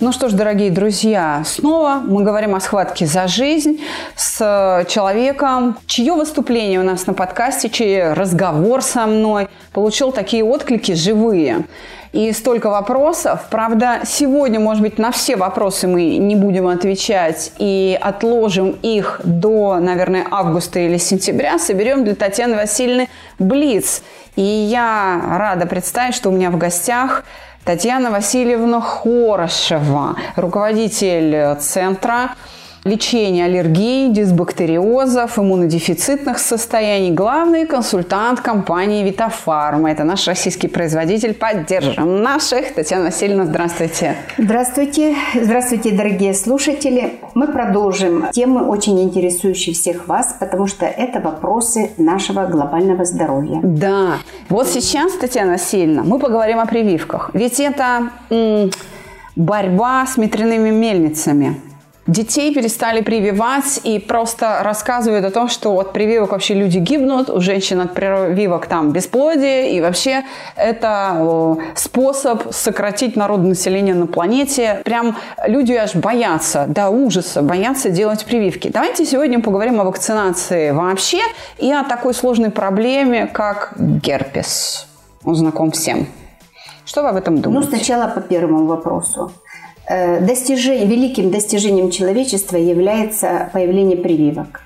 Ну что ж, дорогие друзья, снова мы говорим о схватке за жизнь с человеком, чье выступление у нас на подкасте, чей разговор со мной получил такие отклики живые. И столько вопросов. Правда, сегодня, может быть, на все вопросы мы не будем отвечать и отложим их до, наверное, августа или сентября. Соберем для Татьяны Васильевны Блиц. И я рада представить, что у меня в гостях Татьяна Васильевна Хорошева, руководитель центра лечения аллергии, дисбактериозов, иммунодефицитных состояний, главный консультант компании Витафарма. Это наш российский производитель. Поддержим наших. Татьяна Васильевна, здравствуйте. Здравствуйте. Здравствуйте, дорогие слушатели. Мы продолжим темы, очень интересующие всех вас, потому что это вопросы нашего глобального здоровья. Да. Вот сейчас, Татьяна Васильевна, мы поговорим о прививках. Ведь это м- борьба с ветряными мельницами. Детей перестали прививать и просто рассказывают о том, что от прививок вообще люди гибнут, у женщин от прививок там бесплодие, и вообще это способ сократить народное население на планете. Прям люди аж боятся, до ужаса, боятся делать прививки. Давайте сегодня поговорим о вакцинации вообще и о такой сложной проблеме, как герпес. Он знаком всем. Что вы об этом думаете? Ну, сначала по первому вопросу. Э, достижением, великим достижением человечества является появление прививок.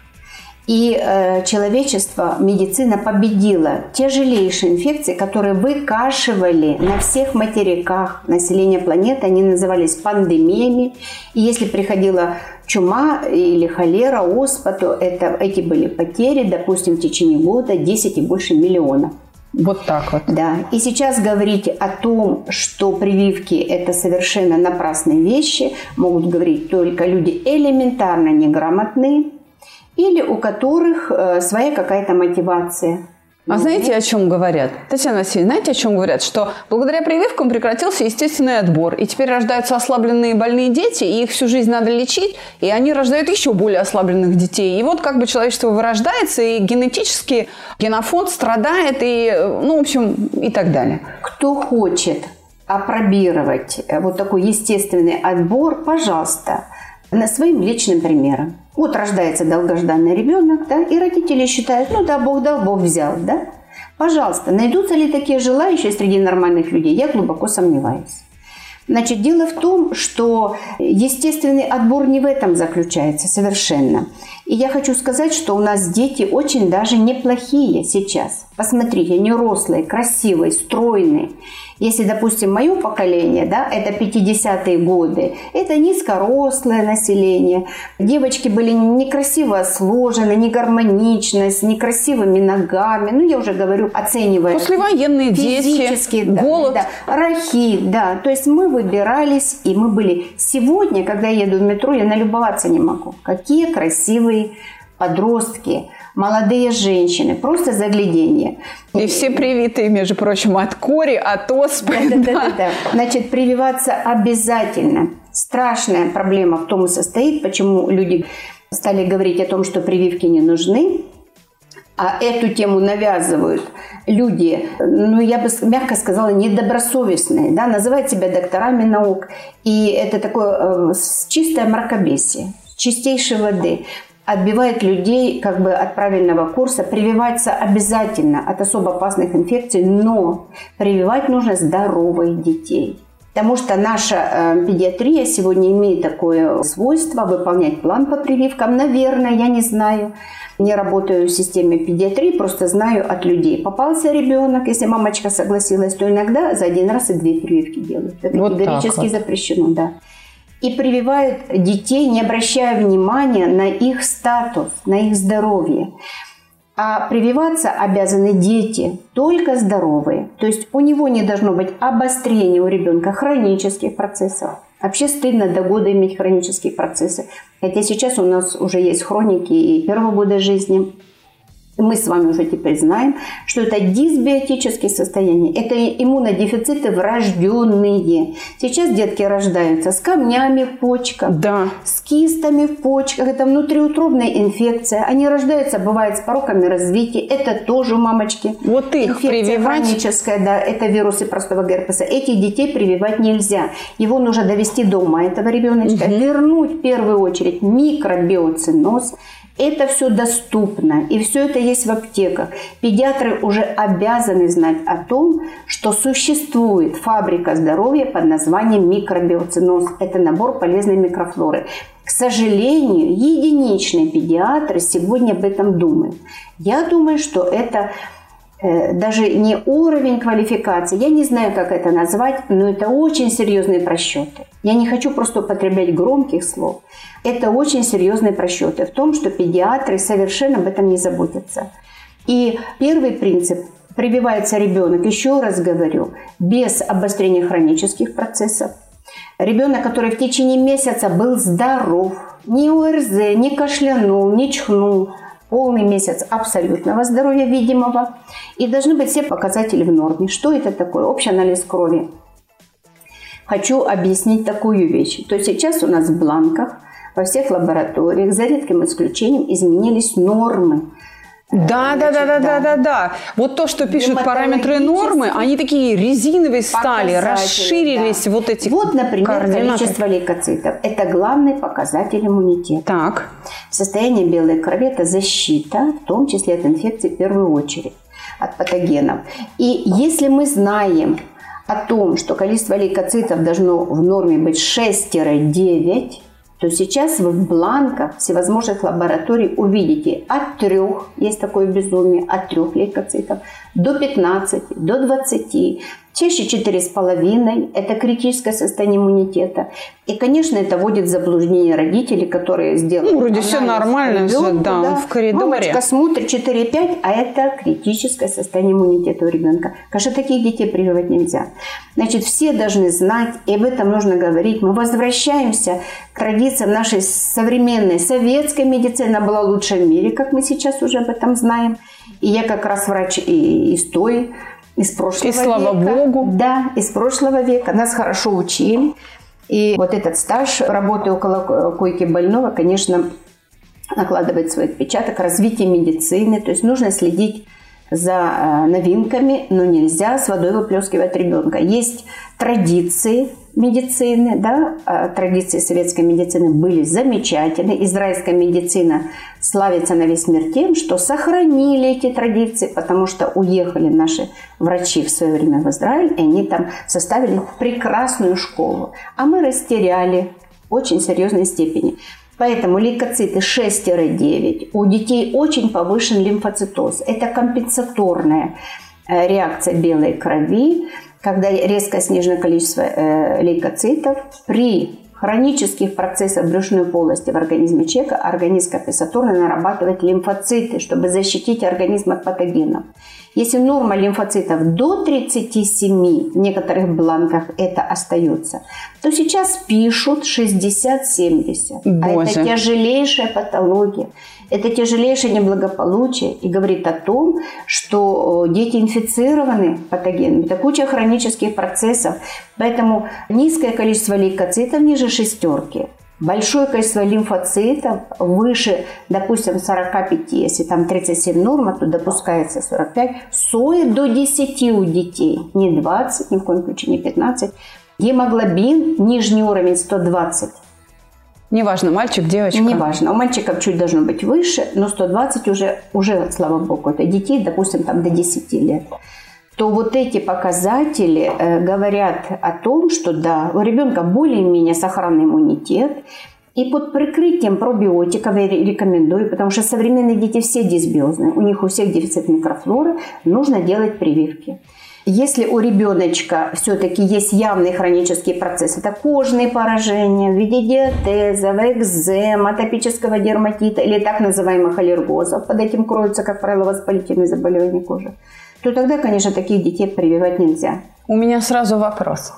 И э, человечество, медицина победила тяжелейшие инфекции, которые выкашивали на всех материках населения планеты. Они назывались пандемиями. И если приходила чума или холера, оспа, то это, эти были потери, допустим, в течение года 10 и больше миллионов. Вот так вот. Да. И сейчас говорить о том, что прививки – это совершенно напрасные вещи, могут говорить только люди элементарно неграмотные или у которых э, своя какая-то мотивация – а знаете, о чем говорят? Татьяна Васильевна, знаете, о чем говорят? Что благодаря прививкам прекратился естественный отбор, и теперь рождаются ослабленные больные дети, и их всю жизнь надо лечить, и они рождают еще более ослабленных детей. И вот как бы человечество вырождается, и генетически генофонд страдает, и, ну, в общем, и так далее. Кто хочет опробировать вот такой естественный отбор, пожалуйста, на своим личным примером. Вот рождается долгожданный ребенок, да, и родители считают, ну да, Бог дал, Бог взял, да. Пожалуйста, найдутся ли такие желающие среди нормальных людей? Я глубоко сомневаюсь. Значит, дело в том, что естественный отбор не в этом заключается совершенно. И я хочу сказать, что у нас дети очень даже неплохие сейчас. Посмотрите, они рослые, красивые, стройные. Если, допустим, мое поколение, да, это 50-е годы, это низкорослое население. Девочки были некрасиво сложены, не гармонично, с некрасивыми ногами. Ну, я уже говорю, оценивая. Послевоенные дети, да, голод. Да, рахит, да. То есть мы выбирались, и мы были... Сегодня, когда я еду в метро, я налюбоваться не могу. Какие красивые подростки, молодые женщины, просто заглядение. И все привитые, между прочим, от кори, от оспы. Да, да, да, да. Значит, прививаться обязательно. Страшная проблема в том и состоит, почему люди стали говорить о том, что прививки не нужны, а эту тему навязывают люди, ну, я бы мягко сказала, недобросовестные, да, называют себя докторами наук. И это такое э, чистое мракобесие, чистейшей воды отбивает людей как бы от правильного курса. Прививаться обязательно от особо опасных инфекций, но прививать нужно здоровых детей. Потому что наша э, педиатрия сегодня имеет такое свойство выполнять план по прививкам. Наверное, я не знаю. Не работаю в системе педиатрии, просто знаю от людей. Попался ребенок, если мамочка согласилась, то иногда за один раз и две прививки делают. Это вот категорически вот. запрещено, да и прививают детей, не обращая внимания на их статус, на их здоровье. А прививаться обязаны дети, только здоровые. То есть у него не должно быть обострения у ребенка хронических процессов. Вообще стыдно до года иметь хронические процессы. Хотя сейчас у нас уже есть хроники и первого года жизни. Мы с вами уже теперь знаем, что это дисбиотические состояния, это иммунодефициты врожденные. Сейчас детки рождаются с камнями в почках, да. с кистами в почках, это внутриутробная инфекция. Они рождаются, бывает, с пороками развития, это тоже мамочки. Вот их Инфекция прививать? хроническая, да, это вирусы простого герпеса. Этих детей прививать нельзя. Его нужно довести до ума, этого ребеночка, угу. вернуть в первую очередь микробиоциноз, это все доступно, и все это есть в аптеках. Педиатры уже обязаны знать о том, что существует фабрика здоровья под названием микробиоциноз. Это набор полезной микрофлоры. К сожалению, единичные педиатры сегодня об этом думают. Я думаю, что это даже не уровень квалификации, я не знаю, как это назвать, но это очень серьезные просчеты. Я не хочу просто употреблять громких слов. Это очень серьезные просчеты в том, что педиатры совершенно об этом не заботятся. И первый принцип прививается ребенок, еще раз говорю, без обострения хронических процессов. Ребенок, который в течение месяца был здоров, не ОРЗ, не кашлянул, не чихнул, полный месяц абсолютного здоровья видимого, и должны быть все показатели в норме. Что это такое? Общий анализ крови. Хочу объяснить такую вещь. То сейчас у нас в бланках во всех лабораториях, за редким исключением, изменились нормы да, да, да, да, да, да, да. Вот то, что пишут параметры нормы, они такие резиновые стали, расширились да. вот эти Вот, например, количество лейкоцитов. Это главный показатель иммунитета. Так. Состояние белой крови – это защита, в том числе от инфекции в первую очередь, от патогенов. И если мы знаем о том, что количество лейкоцитов должно в норме быть 6-9, то сейчас вы в бланках всевозможных лабораторий увидите от трех, есть такое безумие, от трех лейкоцитов, до 15, до 20. Чаще 4,5 – это критическое состояние иммунитета. И, конечно, это вводит в заблуждение родителей, которые сделали Ну, вроде все нормально, ребенку, да, да, в коридоре. Мамочка смотрит 4,5, а это критическое состояние иммунитета у ребенка. Конечно, таких детей прививать нельзя. Значит, все должны знать, и об этом нужно говорить. Мы возвращаемся к традициям нашей современной советской медицины. Она была лучшей в мире, как мы сейчас уже об этом знаем. И я как раз врач из той из прошлого и слава века. богу. Да, из прошлого века. Нас хорошо учили. И вот этот стаж работы около койки больного, конечно, накладывает свой отпечаток. Развитие медицины. То есть нужно следить за э, новинками, но нельзя с водой выплескивать ребенка. Есть традиции медицины, да, а традиции советской медицины были замечательны. Израильская медицина славится на весь мир тем, что сохранили эти традиции, потому что уехали наши врачи в свое время в Израиль, и они там составили прекрасную школу. А мы растеряли в очень серьезной степени. Поэтому лейкоциты 6-9. У детей очень повышен лимфоцитоз. Это компенсаторная э, реакция белой крови, когда резко снижено количество э, лейкоцитов при хронических процессах брюшной полости в организме человека организм компенсаторно нарабатывает лимфоциты, чтобы защитить организм от патогенов. Если норма лимфоцитов до 37, в некоторых бланках это остается, то сейчас пишут 60-70. А это тяжелейшая патология. Это тяжелейшее неблагополучие и говорит о том, что дети инфицированы патогенами. Это куча хронических процессов. Поэтому низкое количество лейкоцитов ниже шестерки большое количество лимфоцитов выше, допустим, 45, если там 37 норма, то допускается 45, сои до 10 у детей, не 20, ни в коем случае не 15. Гемоглобин, нижний уровень 120. Неважно, мальчик, девочка. Неважно. У мальчиков чуть должно быть выше, но 120 уже, уже слава богу, это детей, допустим, там до 10 лет то вот эти показатели э, говорят о том, что да, у ребенка более-менее сохранный иммунитет, и под прикрытием пробиотиков я рекомендую, потому что современные дети все дисбиозные, у них у всех дефицит микрофлоры, нужно делать прививки. Если у ребеночка все-таки есть явные хронические процессы, это кожные поражения в виде диатеза, экзем, атопического дерматита или так называемых аллергозов, под этим кроются, как правило, воспалительные заболевания кожи, то тогда, конечно, таких детей прививать нельзя. У меня сразу вопрос.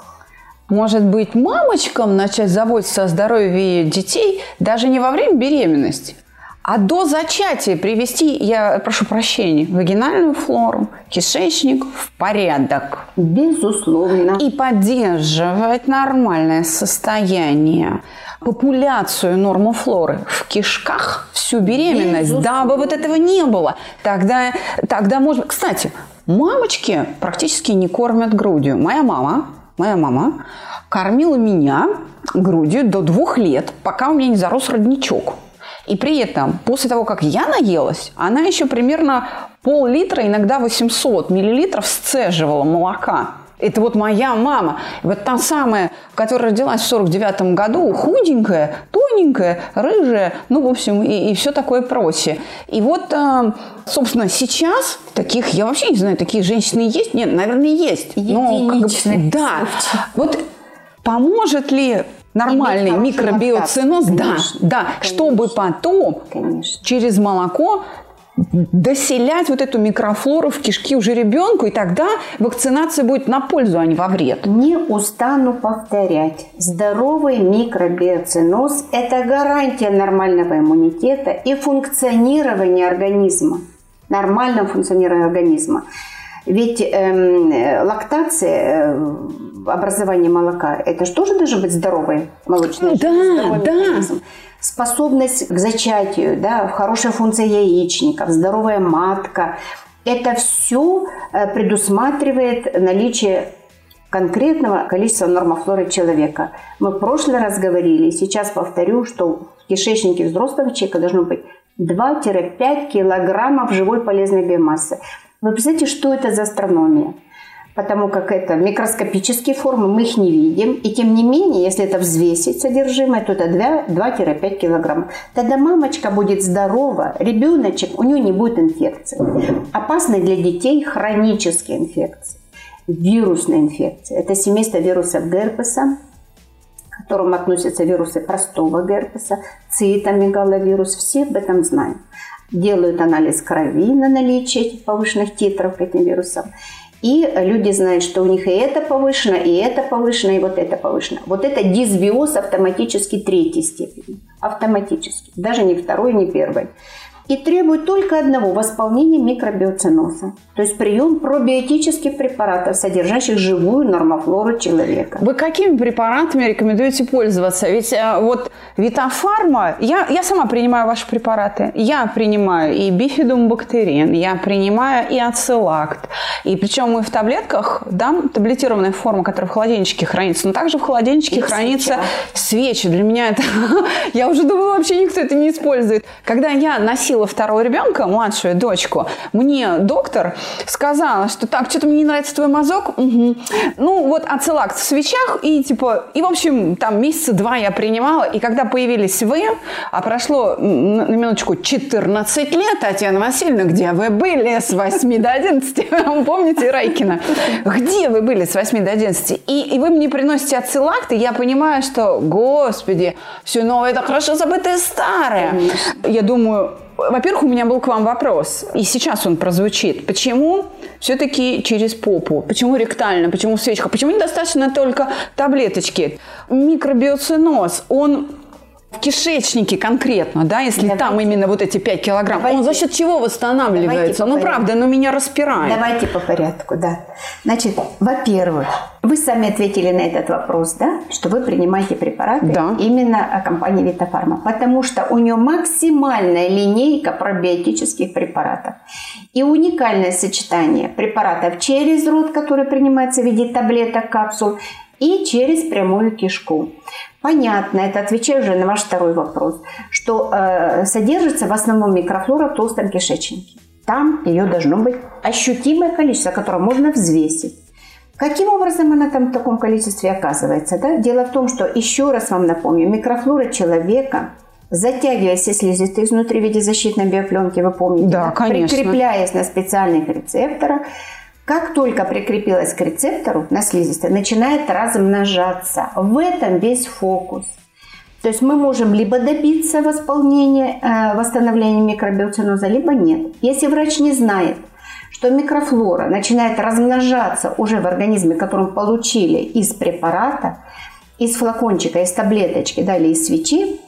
Может быть, мамочкам начать заботиться о здоровье детей даже не во время беременности, А до зачатия привести, я прошу прощения, вагинальную флору, кишечник в порядок. Безусловно. И поддерживать нормальное состояние популяцию нормофлоры в кишках всю беременность, Безусловно. дабы вот этого не было. Тогда, тогда можно... Кстати, мамочки практически не кормят грудью. Моя мама, моя мама кормила меня грудью до двух лет, пока у меня не зарос родничок. И при этом, после того, как я наелась, она еще примерно пол-литра, иногда 800 миллилитров сцеживала молока. Это вот моя мама. И вот та самая, которая родилась в 49 году, худенькая, тоненькая, рыжая, ну, в общем, и, и все такое прочее. И вот, э, собственно, сейчас таких, я вообще не знаю, такие женщины есть? Нет, наверное, есть. Но как бы- да. Вот поможет ли нормальный микробиоциноз? адаптацию, Да, конечно, да, чтобы потом Конечно. через молоко доселять вот эту микрофлору в кишки уже ребенку, и тогда вакцинация будет на пользу, а не во вред. Не устану повторять. Здоровый микробиоциноз – это гарантия нормального иммунитета и функционирования организма. Нормального функционирования организма. Ведь эм, э, лактация, э, образование молока – это же тоже должен быть здоровый молочный Да, здоровый да. механизм. Способность к зачатию, да, хорошая функция яичников, здоровая матка – это все предусматривает наличие конкретного количества нормофлоры человека. Мы в прошлый раз говорили, сейчас повторю, что в кишечнике взрослого человека должно быть 2-5 килограммов живой полезной биомассы. Вы представляете, что это за астрономия? Потому как это микроскопические формы, мы их не видим. И тем не менее, если это взвесить содержимое, то это 2-5 килограммов. Тогда мамочка будет здорова, ребеночек, у нее не будет инфекции. Опасны для детей хронические инфекции вирусная инфекция. Это семейство вирусов герпеса, к которым относятся вирусы простого герпеса, цитомегаловирус. Все об этом знают. Делают анализ крови на наличие этих повышенных титров к этим вирусам. И люди знают, что у них и это повышено, и это повышено, и вот это повышено. Вот это дисбиоз автоматически третьей степени. Автоматически. Даже не второй, не первой и требует только одного – восполнения микробиоциноза. То есть прием пробиотических препаратов, содержащих живую нормофлору человека. Вы какими препаратами рекомендуете пользоваться? Ведь э, вот Витафарма, я, я сама принимаю ваши препараты. Я принимаю и бифидум бактерин, я принимаю и ацилакт. И причем мы в таблетках, да, таблетированная форма, которая в холодильничке хранится, но также в холодильничке И хранится свеча. свечи. Для меня это... я уже думала, вообще никто это не использует. Когда я носила второго ребенка, младшую дочку, мне доктор сказала, что так, что-то мне не нравится твой мазок. Мгм. Ну, вот ацилакт в свечах, и типа, и в общем, там месяца два я принимала, и когда появились вы, а прошло, на минуточку, 14 лет, Татьяна Васильевна, где вы были с 8 до 11? Помните Райкина? Где вы были с 8 до 11? И, и вы мне приносите ацилакт, и я понимаю, что, господи, все новое, это хорошо забытое старое. Я думаю, во-первых, у меня был к вам вопрос, и сейчас он прозвучит. Почему все-таки через попу? Почему ректально? Почему в свечках? Почему недостаточно только таблеточки? Микробиоциноз, он в кишечнике конкретно, да, если Давайте. там именно вот эти 5 килограмм, он Давайте. за счет чего восстанавливается? Ну, правда, ну меня распирает. Давайте по порядку, да. Значит, во-первых, вы сами ответили на этот вопрос, да, что вы принимаете препараты Да. именно от компании Витафарма, потому что у нее максимальная линейка пробиотических препаратов и уникальное сочетание препаратов через рот, который принимается в виде таблеток, капсул, и через прямую кишку. Понятно, это отвечаю уже на ваш второй вопрос, что э, содержится в основном микрофлора в толстом кишечнике. Там ее должно быть ощутимое количество, которое можно взвесить. Каким образом она там в таком количестве оказывается? Да? Дело в том, что, еще раз вам напомню, микрофлора человека, затягивая все слизистые изнутри в виде защитной биопленки, вы помните, Да, конечно. прикрепляясь на специальных рецепторах, как только прикрепилась к рецептору на слизистой, начинает размножаться. В этом весь фокус. То есть мы можем либо добиться восполнения, э, восстановления микробиоциноза, либо нет. Если врач не знает, что микрофлора начинает размножаться уже в организме, которым получили из препарата, из флакончика, из таблеточки да, или из свечи,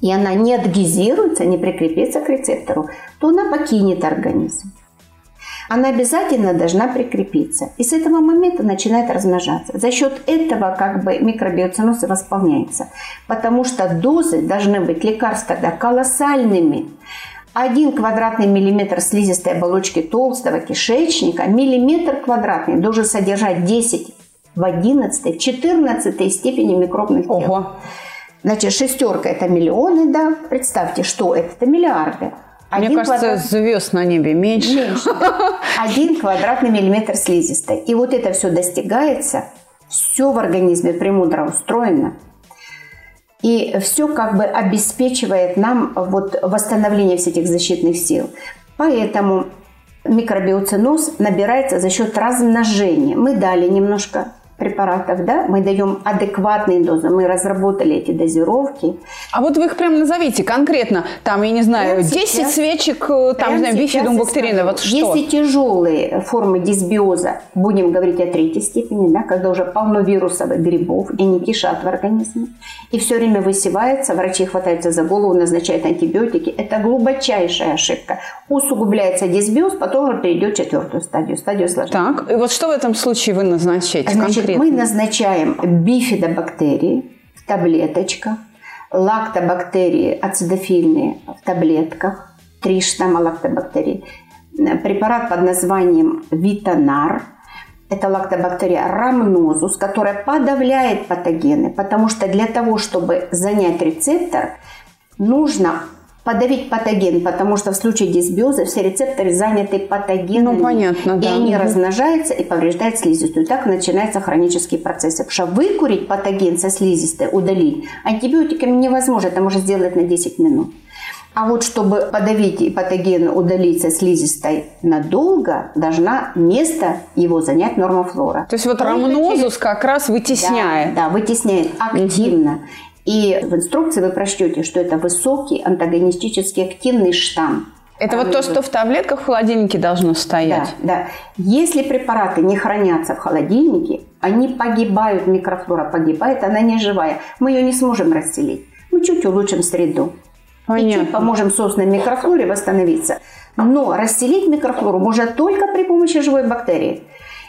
и она не адгезируется, не прикрепится к рецептору, то она покинет организм. Она обязательно должна прикрепиться. И с этого момента начинает размножаться. За счет этого как бы микробиоциноз восполняется. Потому что дозы должны быть лекарств тогда колоссальными. Один квадратный миллиметр слизистой оболочки толстого кишечника, миллиметр квадратный должен содержать 10 в 11, 14 степени микробных тел. Ого. Значит, шестерка – это миллионы, да. Представьте, что это? Это миллиарды. Один Мне кажется, квадрат... звезд на небе меньше. Меньше. Да. Один квадратный миллиметр слизистой. И вот это все достигается, все в организме премудро устроено. И все как бы обеспечивает нам вот восстановление всех этих защитных сил. Поэтому микробиоциноз набирается за счет размножения. Мы дали немножко препаратов, да, мы даем адекватные дозы, мы разработали эти дозировки. А вот вы их прям назовите конкретно, там, я не знаю, прям 10 сейчас, свечек, э, там, не знаю, бифидум бактерина, вот что? Если тяжелые формы дисбиоза, будем говорить о третьей степени, да, когда уже полно вирусов и грибов, и они кишат в организме, и все время высевается, врачи хватаются за голову, назначают антибиотики, это глубочайшая ошибка. Усугубляется дисбиоз, потом перейдет четвертую стадию, стадию осложнения. Так, и вот что в этом случае вы назначаете Значит, конкретно? Мы назначаем бифидобактерии в таблеточках, лактобактерии ацидофильные в таблетках, три штамма лактобактерий, препарат под названием Витанар, это лактобактерия рамнозус, которая подавляет патогены, потому что для того, чтобы занять рецептор, нужно подавить патоген, потому что в случае дисбиоза все рецепторы заняты патогенами. Ну, понятно, и да. они угу. размножаются и повреждают слизистую. Так начинаются хронические процессы. Потому что выкурить патоген со слизистой, удалить, антибиотиками невозможно. Это можно сделать на 10 минут. А вот чтобы подавить патоген, удалить со слизистой надолго, должна место его занять нормофлора. То есть вот рамнозус как раз вытесняет. Да, да вытесняет активно. Угу. И в инструкции вы прочтете, что это высокий антагонистически активный штамм. Это вот то, что в таблетках в холодильнике должно стоять. Да, да. Если препараты не хранятся в холодильнике, они погибают, микрофлора погибает, она не живая. Мы ее не сможем расселить. Мы чуть улучшим среду. Понятно. И чуть поможем собственной микрофлоре восстановиться. Но расселить микрофлору можно только при помощи живой бактерии.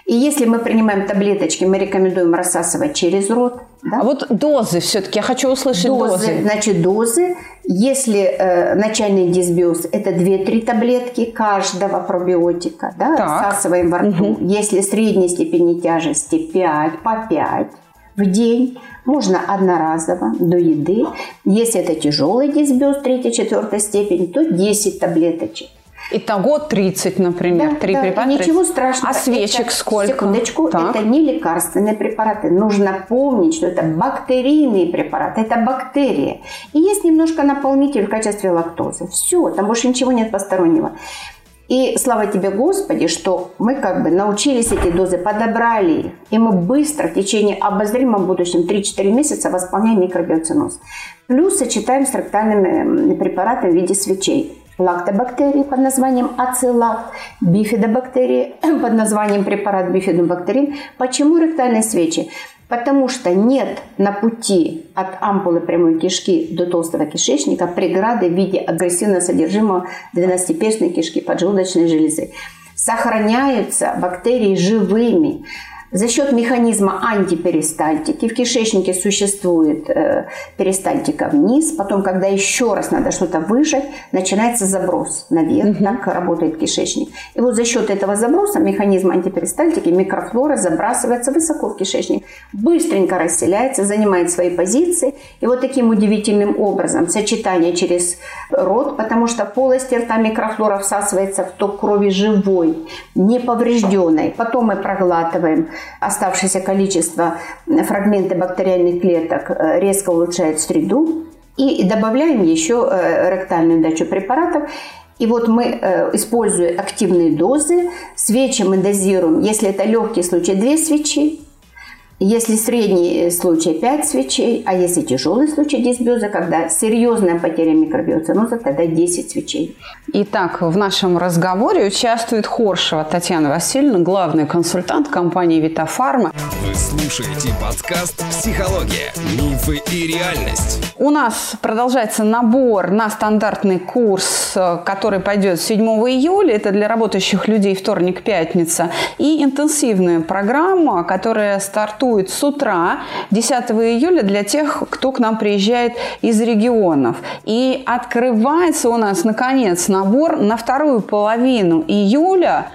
И если мы принимаем таблеточки, мы рекомендуем рассасывать через рот. Да? А вот дозы все-таки, я хочу услышать дозы. дозы. Значит, дозы, если э, начальный дисбиоз, это 2-3 таблетки каждого пробиотика, да, так. всасываем во рту. Угу. Если средней степени тяжести 5 по 5 в день, можно одноразово до еды. Если это тяжелый дисбиоз 3-4 степени, то 10 таблеточек. Итого 30, например, да, 3 да, препарата. Ничего страшного. А свечек это, сколько? Секундочку, так. это не лекарственные препараты. Нужно помнить, что это бактерийные препараты, это бактерии. И есть немножко наполнитель в качестве лактозы. Все, там больше ничего нет постороннего. И слава тебе, Господи, что мы как бы научились эти дозы, подобрали их, и мы быстро в течение обозримом будущем 3-4 месяца восполняем микробиоциноз. Плюс сочетаем с ректальными препаратами в виде свечей лактобактерии под названием ацилакт, бифидобактерии под названием препарат бифидобактерин. Почему ректальные свечи? Потому что нет на пути от ампулы прямой кишки до толстого кишечника преграды в виде агрессивного содержимого двенадцатиперстной кишки поджелудочной железы. Сохраняются бактерии живыми. За счет механизма антиперистальтики в кишечнике существует э, перистальтика вниз, потом, когда еще раз надо что-то выжать, начинается заброс наверх, угу. так работает кишечник. И вот за счет этого заброса механизма антиперистальтики микрофлора забрасывается высоко в кишечник, быстренько расселяется, занимает свои позиции. И вот таким удивительным образом сочетание через рот, потому что в полости рта микрофлора всасывается в ток крови живой, неповрежденной. Потом мы проглатываем оставшееся количество фрагменты бактериальных клеток э, резко улучшает среду. И добавляем еще э, ректальную дачу препаратов. И вот мы, э, используя активные дозы, свечи мы дозируем, если это легкий случай, две свечи, Если средний случай 5 свечей, а если тяжелый случай дисбиоза, когда серьезная потеря микробиоциноза, тогда 10 свечей. Итак, в нашем разговоре участвует Хоршева Татьяна Васильевна, главный консультант компании «Витафарма». Вы слушаете подкаст «Психология. Мифы и реальность». У нас продолжается набор на стандартный курс, который пойдет 7 июля. Это для работающих людей вторник-пятница. И интенсивная программа, которая стартует стартует с утра 10 июля для тех, кто к нам приезжает из регионов. И открывается у нас, наконец, набор на вторую половину июля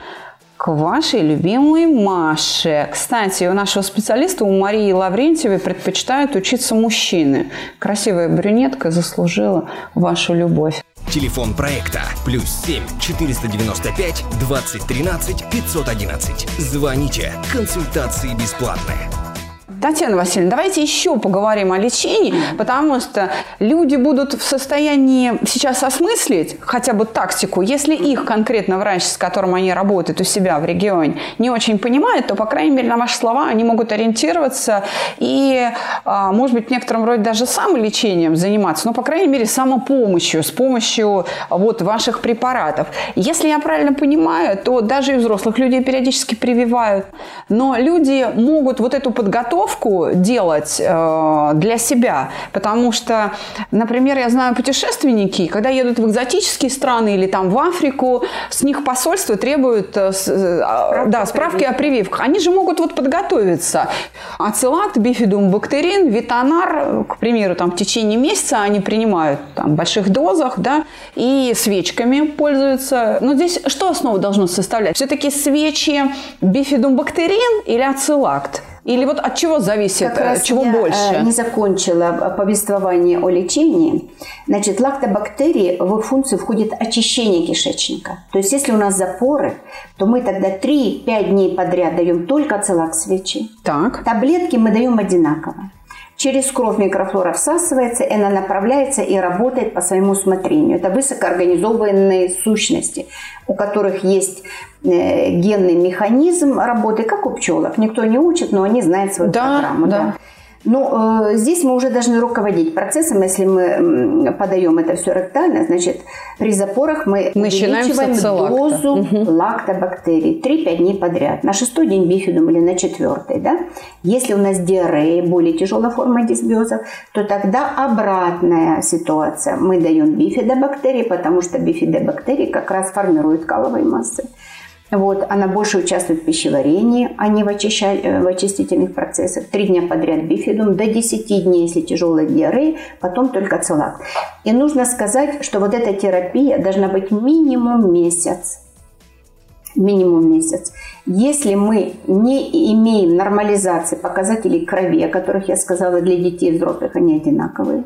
к вашей любимой Маше. Кстати, у нашего специалиста, у Марии Лаврентьевой, предпочитают учиться мужчины. Красивая брюнетка заслужила вашу любовь. Телефон проекта плюс 7 495 2013 511. Звоните. Консультации бесплатные. Татьяна Васильевна, давайте еще поговорим о лечении, потому что люди будут в состоянии сейчас осмыслить хотя бы тактику. Если их конкретно врач, с которым они работают у себя в регионе, не очень понимает, то, по крайней мере, на ваши слова они могут ориентироваться и, а, может быть, в некотором роде даже самолечением заниматься, но, по крайней мере, самопомощью, с помощью вот ваших препаратов. Если я правильно понимаю, то даже и взрослых людей периодически прививают, но люди могут вот эту подготовку подготовку делать э, для себя, потому что, например, я знаю путешественники, когда едут в экзотические страны или там в Африку, с них посольство требует э, э, да, справки о прививках. Они же могут вот подготовиться. Ацилат, бифидум, бактерин, витанар, к примеру, там в течение месяца они принимают там, в больших дозах, да, и свечками пользуются. Но здесь что основа должно составлять? Все-таки свечи бифидум бактерин или ацилакт? Или вот от чего зависит, как раз чего я больше? не закончила повествование о лечении. Значит, лактобактерии в их функцию входит очищение кишечника. То есть, если у нас запоры, то мы тогда 3-5 дней подряд даем только ацелак свечи. Так. Таблетки мы даем одинаково. Через кровь микрофлора всасывается, и она направляется и работает по своему усмотрению. Это высокоорганизованные сущности, у которых есть э, генный механизм работы, как у пчелок. Никто не учит, но они знают свою да, программу. Да. Да. Но э, здесь мы уже должны руководить процессом, если мы подаем это все ректально, значит, при запорах мы Начинаем увеличиваем дозу угу. лактобактерий 3-5 дней подряд. На шестой день бифидум или на четвертый. Да? Если у нас диарея, более тяжелая форма дисбиоза, то тогда обратная ситуация. Мы даем бифидобактерии, потому что бифидобактерии как раз формируют каловые массы. Вот, она больше участвует в пищеварении, а не в, очища... Э, в очистительных процессах. Три дня подряд бифидум, до 10 дней, если тяжелая диарея, потом только целак. И нужно сказать, что вот эта терапия должна быть минимум месяц. Минимум месяц. Если мы не имеем нормализации показателей крови, о которых я сказала, для детей и взрослых они одинаковые,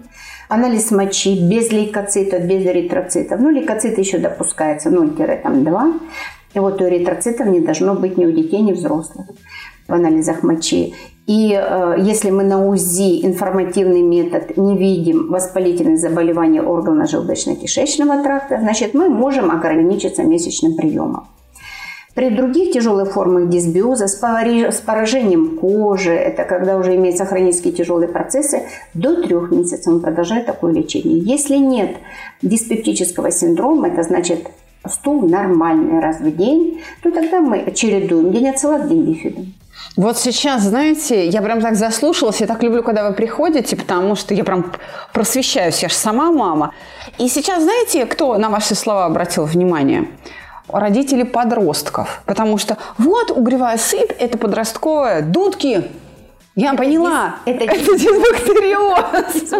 анализ мочи без лейкоцитов, без эритроцитов, ну лейкоциты еще допускается 0-2, и вот у эритроцитов не должно быть ни у детей, ни у взрослых в анализах мочи. И э, если мы на УЗИ информативный метод не видим воспалительных заболеваний органа желудочно-кишечного тракта, значит мы можем ограничиться месячным приемом. При других тяжелых формах дисбиоза с поражением кожи, это когда уже имеются хронические тяжелые процессы, до трех месяцев он продолжает такое лечение. Если нет диспептического синдрома, это значит стул нормальный раз в день, то тогда мы чередуем день ацелат, день бифидум. Вот сейчас, знаете, я прям так заслушалась, я так люблю, когда вы приходите, потому что я прям просвещаюсь, я же сама мама. И сейчас, знаете, кто на ваши слова обратил внимание? Родители подростков. Потому что вот угревая сыпь – это подростковая, дудки я это поняла. Дис, это, это дисбактериоз.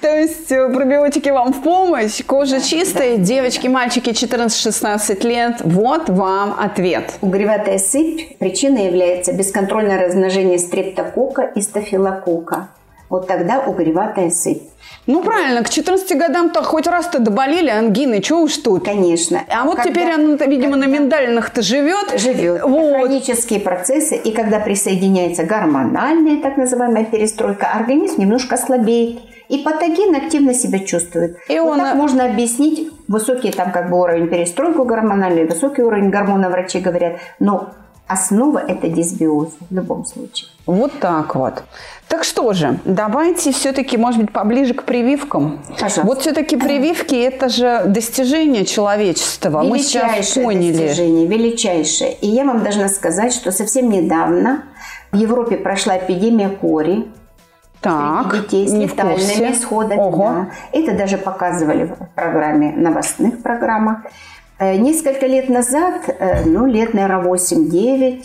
То есть э, пробиотики вам в помощь, кожа чистая, девочки, мальчики 14-16 лет. Вот вам ответ. Угреватая сыпь причиной является бесконтрольное размножение стрептокока и стафилокока. Вот тогда угреватая сыпь. Ну, правильно, к 14 годам-то хоть раз-то доболели ангины, чего уж тут. Конечно. А вот когда, теперь она, видимо, на миндальных-то живет. Живет. Вот. Хронические процессы, и когда присоединяется гормональная так называемая перестройка, организм немножко слабеет. И патоген активно себя чувствует. И вот он... так можно объяснить высокий там как бы уровень перестройку гормональный, высокий уровень гормона, врачи говорят. Но основа – это дисбиоз в любом случае. Вот так вот. Так что же, давайте все-таки, может быть, поближе к прививкам. Пожалуйста. Вот все-таки прививки – это же достижение человечества. Мы сейчас поняли. достижение, величайшее. И я вам должна сказать, что совсем недавно в Европе прошла эпидемия кори. Так, среди детей с не летальными исходами. Ого. да. Это даже показывали в программе, новостных программах. Э, Несколько лет назад, э, ну, лет, наверное, 8-9,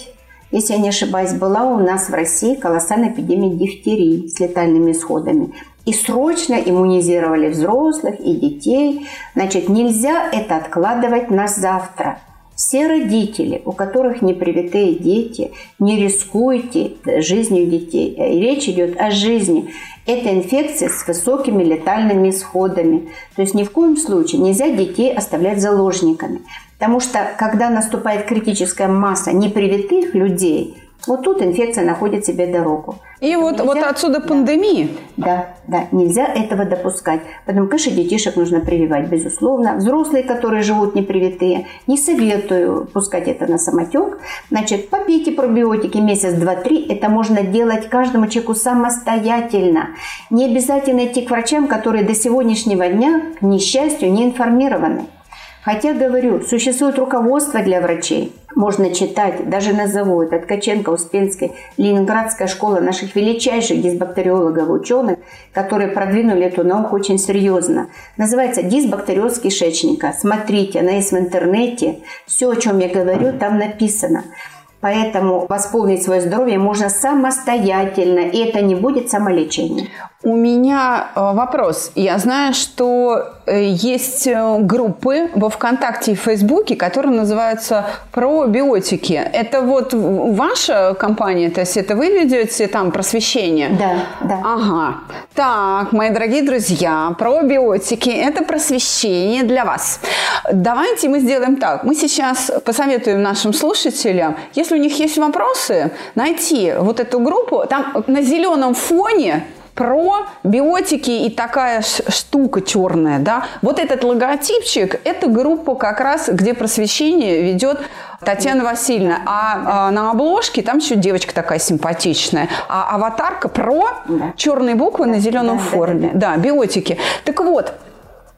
если я не ошибаюсь, была у нас в России колоссальная эпидемия дифтерии с летальными исходами. И срочно иммунизировали взрослых и детей. Значит, нельзя это откладывать на завтра. Все родители, у которых непривитые дети, не рискуйте жизнью детей. Э, Речь идет о жизни. Это инфекция с высокими летальными исходами. То есть ни в коем случае нельзя детей оставлять заложниками. Потому что когда наступает критическая масса непривитых людей, вот тут инфекция находит себе дорогу. И вот, Нельзя- вот отсюда Да. пандемия. Да, да, нельзя этого допускать. Поэтому, конечно, детишек нужно прививать, безусловно. Взрослые, которые живут непривитые, не советую пускать это на самотек. Значит, попейте пробиотики месяц, два, три. Это можно делать каждому человеку самостоятельно. Не обязательно идти к врачам, которые до сегодняшнего дня, к несчастью, не информированы. Хотя, говорю, существует руководство для врачей. Можно читать, даже назову, это Ткаченко, Успенской, Ленинградская школа наших величайших дисбактериологов, ученых, которые продвинули эту науку очень серьезно. Называется «Дисбактериоз кишечника». Смотрите, она есть в интернете. Все, о чем я говорю, там написано. Поэтому восполнить свое здоровье можно самостоятельно, и это не будет самолечение. У меня э, вопрос. Я знаю, что э, есть э, группы во ВКонтакте и Фейсбуке, которые называются пробиотики. Это вот ваша компания, то есть это вы ведете там просвещение? Да, да. Ага. Так, мои дорогие друзья, пробиотики – это просвещение для вас. Давайте мы сделаем так. Мы сейчас посоветуем нашим слушателям, если у них есть вопросы, найти вот эту группу. Там на зеленом фоне про биотики и такая штука черная, да. Вот этот логотипчик – это группа как раз, где просвещение ведет Татьяна Васильевна. А, а, на обложке там еще девочка такая симпатичная. А аватарка про Да. черные буквы на зеленом да, да, форуме. Да, биотики. Так вот,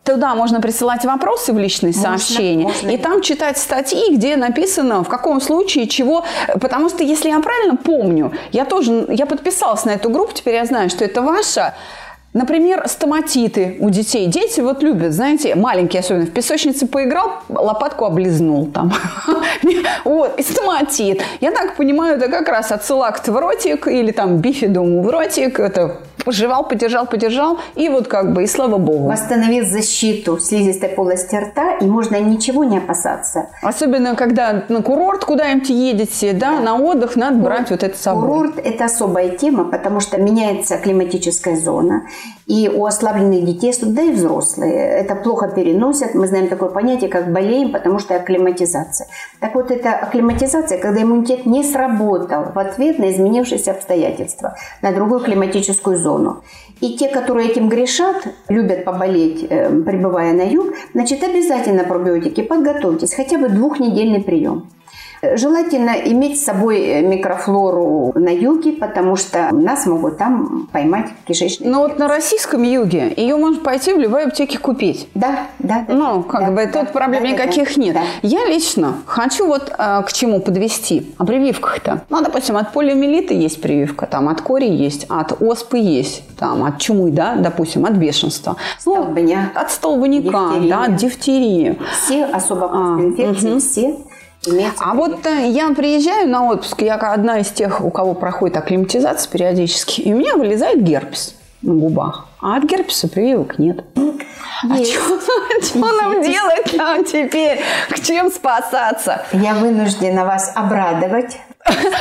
Туда можно присылать вопросы в личные Можно, сообщения, можно. и там читать статьи, где написано в каком случае чего. Потому что, если я правильно помню, я тоже я подписалась на эту группу, теперь я знаю, что это ваша. Например, стоматиты у детей. Дети вот любят, знаете, маленькие особенно, в песочнице поиграл, лопатку облизнул там. Вот, и стоматит. Я так понимаю, это как раз ацилакт в ротик или там бифидум в ротик. Это пожевал, подержал, подержал, и вот как бы, и слава богу. Восстановил защиту слизистой полости рта, и можно ничего не опасаться. Особенно, когда на курорт куда-нибудь едете, да, на отдых, надо брать вот это с собой. Курорт – это особая тема, потому что меняется климатическая зона. И у ослабленных детей, да и взрослые, это плохо переносят. Мы знаем такое понятие, как болеем, потому что акклиматизация. Так вот, это акклиматизация, когда иммунитет не сработал в ответ на изменившиеся обстоятельства, на другую климатическую зону. И те, которые этим грешат, любят поболеть, э, пребывая на юг, значит, обязательно пробиотики подготовьтесь, хотя бы двухнедельный прием. Желательно иметь с собой э, микрофлору на юге, потому что нас могут там поймать кишечные. Но вот на российском юге ее можно пойти в любой аптеке купить. Да, да. да, Ну, как да, бы да, тут проблем да, да, никаких да, нет. да. Я лично хочу вот э, к чему подвести. О прививках-то. Ну, допустим, от полиомиелита есть прививка, там от кори есть, от оспы есть, там от чумы, да, допустим, от бешенства. Ну, Столбняк. от столбняка, Дифтерия. да, от дифтерии. Все особо А, инфекции, мгм. все А вот э, я приезжаю на отпуск, я одна из тех, у кого проходит акклиматизация периодически, и у меня вылезает герпес на губах. А от герпеса прививок нет. А что нам делать там теперь? К чем спасаться? Я вынуждена вас обрадовать.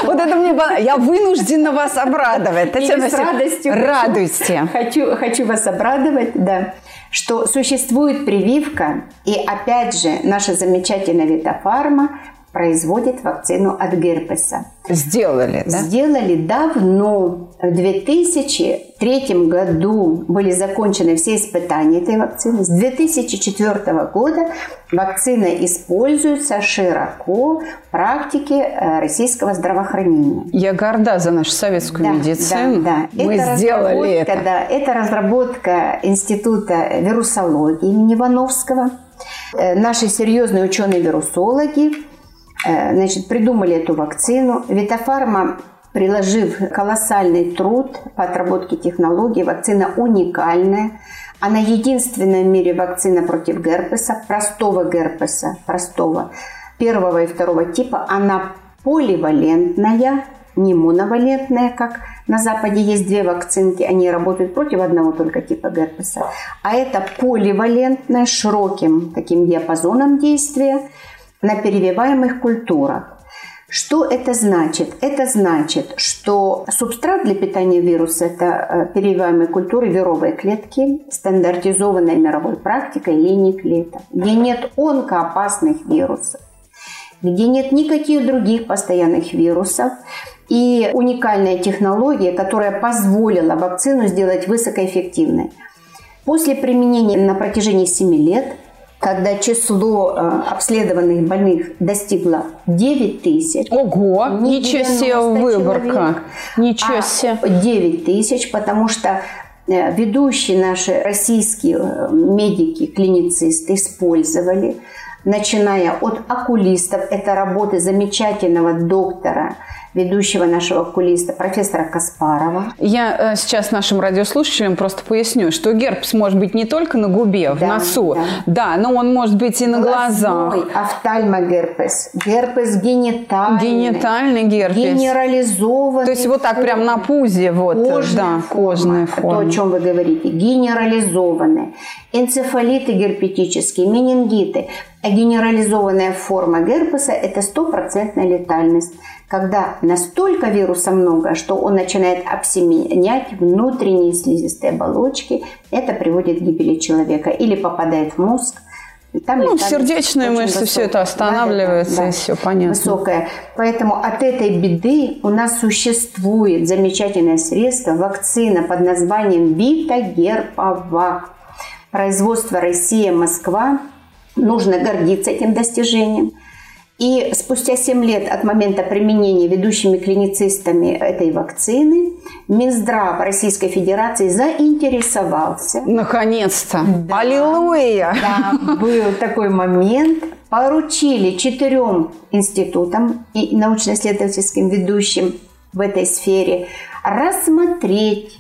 Вот это мне. Я вынуждена вас обрадовать. Татьяна с радостью. Радуйте. Хочу, хочу вас обрадовать, да, что существует прививка, и опять же наша замечательная Витофарма производит вакцину от герпеса. Сделали, да? Сделали давно. В 2003 году были закончены все испытания этой вакцины. С 2004 года вакцина используется широко в практике э, российского здравоохранения. Я горда за нашу советскую Да, медицину. да, да. Мы Это сделали это. Да, это разработка Института вирусологии имени Ивановского. Э, Наши серьезные ученые-вирусологи значит, придумали эту вакцину. Витофарма, приложив колоссальный труд по отработке технологий, вакцина уникальная. Она единственная в мире вакцина против герпеса, простого герпеса, простого, первого и второго типа. Она поливалентная, не моновалентная, как на Западе есть две вакцинки, они работают против одного только типа герпеса. А это поливалентная, широким таким диапазоном действия на перевиваемых культурах. Что это значит? Это значит, что субстрат для питания вируса – это э, перевиваемые культуры вировые клетки, стандартизованной мировой практикой линии клеток, где нет онкоопасных вирусов, где нет никаких других постоянных вирусов, и уникальная технология, которая позволила вакцину сделать высокоэффективной. После применения на протяжении 7 лет, когда число э, обследованных больных достигло 9 тысяч, Ого, не ничего себе 90 выборка. человек, Ничего а себе. 9 тысяч, потому что э, ведущие наши российские э, медики, клиницисты использовали, начиная от окулистов, это работы замечательного доктора, ведущего нашего окулиста, профессора Каспарова. Я э, сейчас нашим радиослушателям просто поясню, что герпес может быть не только на губе, в Да, носу, да. да, но он может быть и на глазах. Глазной офтальмогерпес, герпес генитальный, Генитальный герпес. генерализованный. То есть вот так прям на пузе, вот, Кожная да, форма, кожная То, форма. о чем вы говорите, генерализованные. Энцефалиты герпетические, менингиты. А генерализованная форма герпеса – это стопроцентная летальность. Когда настолько вируса много, что он начинает обсеменять внутренние слизистые оболочки, это приводит к гибели человека или попадает в мозг. Там Ну, сердечные мышцы, высокая. это останавливается, и всё понятно. Высокая. Поэтому от этой беды у нас существует замечательное средство, вакцина под названием Витагерпавак. Производство Россия, Москва. Нужно гордиться этим достижением. И спустя 7 лет от момента применения ведущими клиницистами этой вакцины Минздрав Российской Федерации заинтересовался Наконец-то. Аллилуйя. да, был такой момент. Поручили четырем институтам и научно-исследовательским ведущим в этой сфере рассмотреть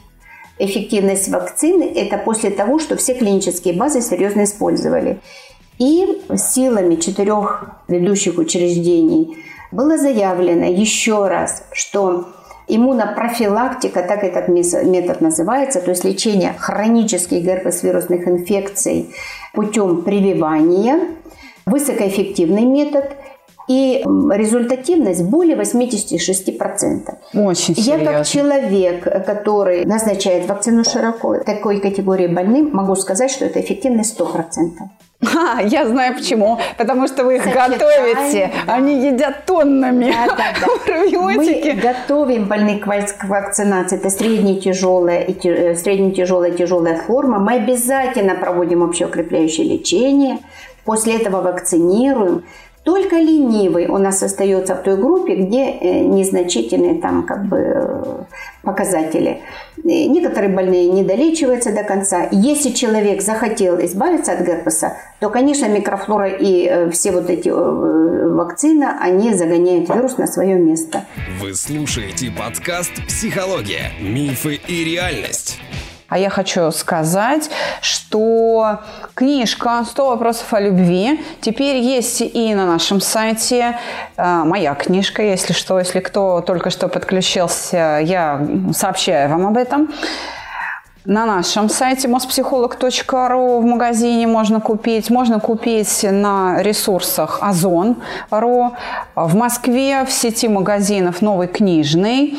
эффективность вакцины. Это после того, что все клинические базы серьезно использовали. И силами четырех ведущих учреждений было заявлено еще раз, что иммунопрофилактика, так этот метод называется, то есть лечение хронических герпес-вирусных инфекций путем прививания, высокоэффективный метод и результативность более 86%. Очень Я серьезно. как человек, который назначает вакцину широко такой категории больным, могу сказать, что это эффективность 100%. А, я знаю почему. Потому что вы их Сочетаем, готовите. да. Они едят тоннами Да, да, да. пробиотики. Мы готовим больных к вак- к вакцинации. Это средне тяжелая и э, средне тяжелая тяжелая форма. Мы обязательно проводим общеукрепляющее лечение. После этого вакцинируем. Только ленивый у нас остается в той группе, где э, незначительные там как бы показатели. Э, Некоторые больные не долечиваются до конца. Если человек захотел избавиться от герпеса, то, конечно, микрофлора и э, все вот эти вакцины, они загоняют вирус на свое место. Вы слушаете подкаст «Психология. Мифы и реальность». А я хочу сказать, что книжка «100 вопросов о любви» теперь есть и на нашем сайте. Э, Моя книжка, если что, если кто только что подключился, я сообщаю вам об этом. На нашем сайте mospsycholog.ru в магазине можно купить. Можно купить на ресурсах Озон.ру. В Москве в сети магазинов «Новый книжный».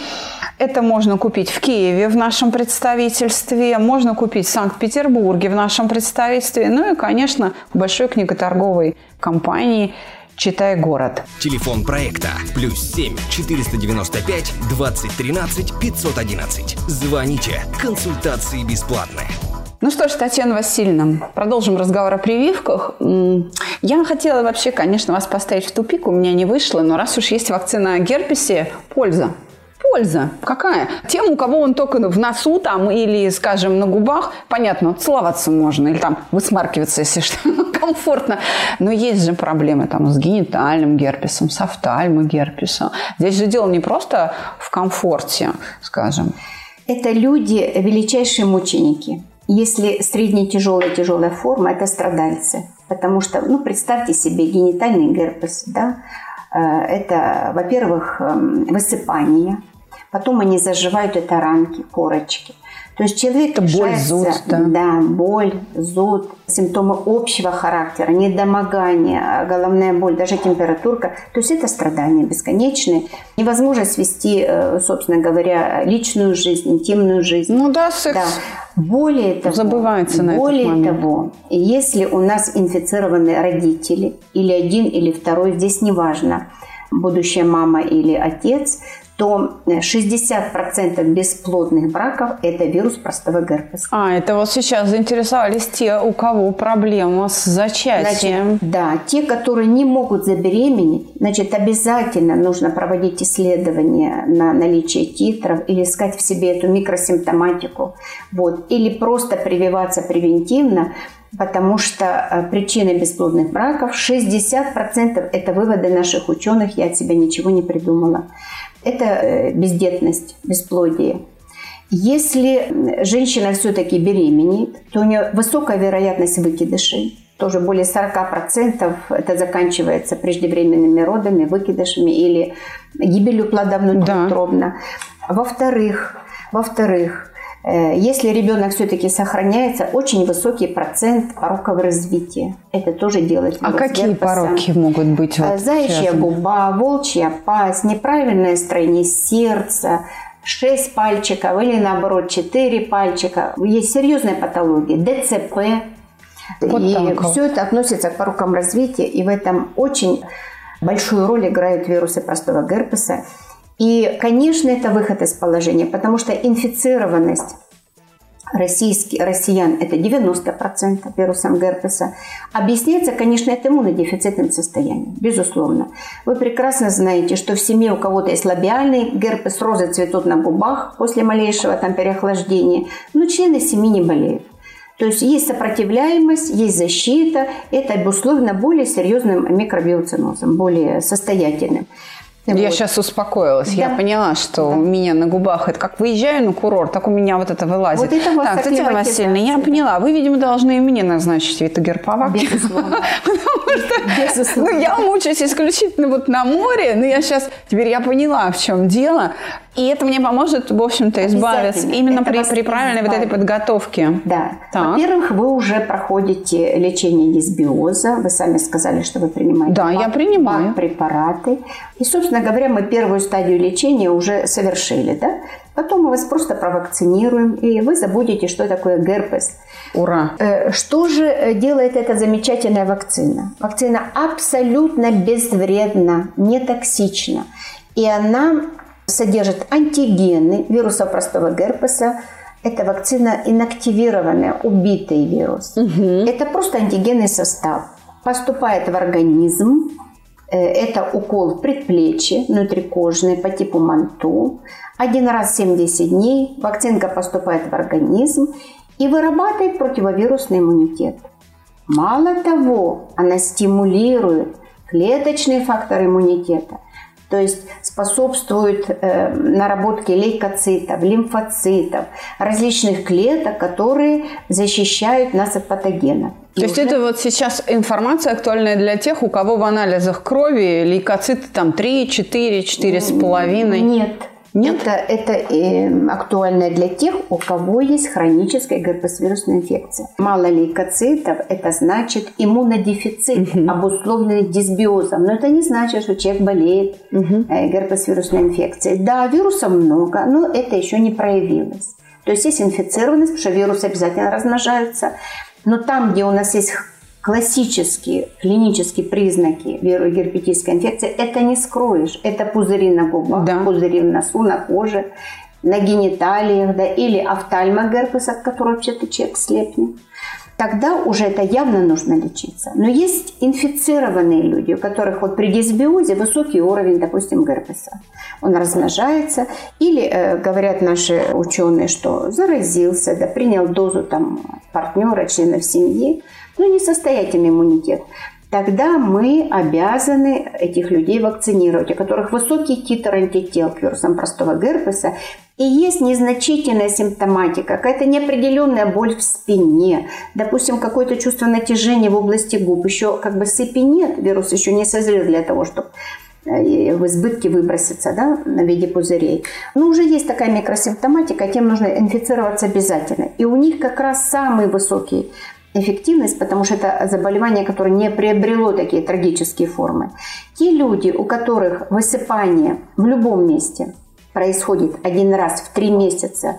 Это можно купить в Киеве в нашем представительстве, можно купить в Санкт-Петербурге в нашем представительстве, ну и, конечно, в большой книготорговой компании читай город. Телефон проекта плюс 7 495 2013 511. Звоните. Консультации бесплатные. Ну что ж, Татьяна Васильевна, продолжим разговор о прививках. Я хотела вообще, конечно, вас поставить в тупик, у меня не вышло, но раз уж есть вакцина о герпесе, польза польза какая? Тем, у кого он только в носу там или, скажем, на губах, понятно, целоваться можно или там высмаркиваться, если что, комфортно. Но есть же проблемы там с генитальным герпесом, с офтальмогерпесом. Здесь же дело не просто в комфорте, скажем. Это люди величайшие мученики. Если средне тяжелая тяжелая форма, это страдальцы. Потому что, ну, представьте себе генитальный герпес, да, это, во-первых, эм, высыпание, Потом они заживают это ранки, корочки. То есть человек это боль, зуд, да. да, боль, зуд, симптомы общего характера, недомогание, головная боль, даже температурка. То есть это страдания бесконечные. Невозможно свести, э, собственно говоря, личную жизнь, интимную жизнь. Ну да, секс. Да. Более того, забывается на более этот момент. того, если у нас инфицированы родители, или один, или второй, здесь неважно, будущая мама или отец, то 60% бесплодных браков – это вирус простого герпеса. А, это вот сейчас заинтересовались те, у кого проблема с зачатием. Значит, да, те, которые не могут забеременеть, значит, обязательно нужно проводить исследования на наличие титров или искать в себе эту микросимптоматику. Вот. Или просто прививаться превентивно, потому что э, причины бесплодных браков 60% это выводы наших ученых, я от себя ничего не придумала это э, бездетность, бесплодие. Если женщина все-таки беременеет, то у нее высокая вероятность выкидышей. Тоже более 40% это заканчивается преждевременными родами, выкидышами или гибелью плода внутриутробно. Да. Во-вторых, во-вторых, если ребенок все-таки сохраняется, очень высокий процент пороков развития. Это тоже делает А какие пороки могут быть? Вот Заячья связаны? губа, волчья пасть, неправильное строение сердца, шесть пальчиков или наоборот четыре пальчика. Есть серьезная патология, ДЦП. Вот и так. все это относится к порокам развития, и в этом очень большую роль играют вирусы простого герпеса. И, конечно, это выход из положения, потому что инфицированность российских, россиян – это 90% вирусом герпеса. Объясняется, конечно, это иммунодефицитным состоянием, безусловно. Вы прекрасно знаете, что в семье у кого-то есть лабиальный герпес, розы цветут на губах после малейшего там переохлаждения, но члены семьи не болеют. То есть есть сопротивляемость, есть защита, это обусловлено более серьезным микробиоцинозом, более состоятельным. Я вот. сейчас успокоилась. Да. Я поняла, что да. у меня на губах это как выезжаю на курорт, так у меня вот это вылазит. Вот это так, Татьяна Васильевна, я поняла. Вы, видимо, должны и мне назначить витогерповак. Безусловно. Потому что ну, я мучаюсь исключительно вот на море, но я сейчас, теперь я поняла, в чем дело. И это мне поможет, в общем-то, избавиться именно при, при правильной избавит. вот этой подготовке. Да. Во-первых, вы уже проходите лечение дисбиоза. Вы сами сказали, что вы принимаете да, я принимаю. препараты. И, собственно говоря, мы первую стадию лечения уже совершили. Да? Потом мы вас просто провакцинируем, и вы забудете, что такое герпес. Ура! Э, что же э, делает эта замечательная вакцина? Вакцина абсолютно безвредна, не токсична. И она содержит антигены вируса простого герпеса. Это вакцина инактивированная, убитый вирус. Угу. Это просто антигенный состав. Поступает в организм. Э, это укол в предплечье, внутрикожный, по типу манту. Один раз в 70 дней вакцинка поступает в организм и вырабатывает противовирусный иммунитет. Мало того, она стимулирует клеточные факторы иммунитета то есть способствует э, наработке лейкоцитов, лимфоцитов, различных клеток, которые защищают нас от патогенов. То есть это вот сейчас информация актуальная для тех, у кого в анализах крови лейкоциты там 3, 4, 4,5? Нет, нет? Это, это э, актуально для тех, у кого есть хроническая герпесвирусная инфекция. Мало лейкоцитов – это значит иммунодефицит, угу. обусловленный дисбиозом. Но это не значит, что человек болеет угу. э, герпесвирусной инфекцией. Да, вирусов много, но это еще не проявилось. То есть есть инфицированность, потому что вирусы обязательно размножаются. Но там, где у нас есть классические клинические признаки вирогерпетической инфекции, это не скроешь. Это пузыри на губах, да. пузыри в носу, на коже, на гениталиях, да, или офтальмогерпес, от которого вообще-то человек слепнет тогда уже это явно нужно лечиться. Но есть инфицированные люди, у которых вот при дисбиозе высокий уровень, допустим, герпеса. Он размножается. Или э, говорят наши ученые, что заразился, да, принял дозу там, партнера, членов семьи, но несостоятельный иммунитет тогда мы обязаны этих людей вакцинировать, у которых высокий титр антител к вирусам простого герпеса, и есть незначительная симптоматика, какая-то неопределенная боль в спине, допустим, какое-то чувство натяжения в области губ, еще как бы сыпи нет, вирус еще не созрел для того, чтобы э, в избытке выброситься да, на виде пузырей. Но уже есть такая микросимптоматика, тем нужно инфицироваться обязательно. И у них как раз самый высокий эффективность, потому что это заболевание, которое не приобрело такие трагические формы. Те люди, у которых высыпание в любом месте – происходит один раз в три месяца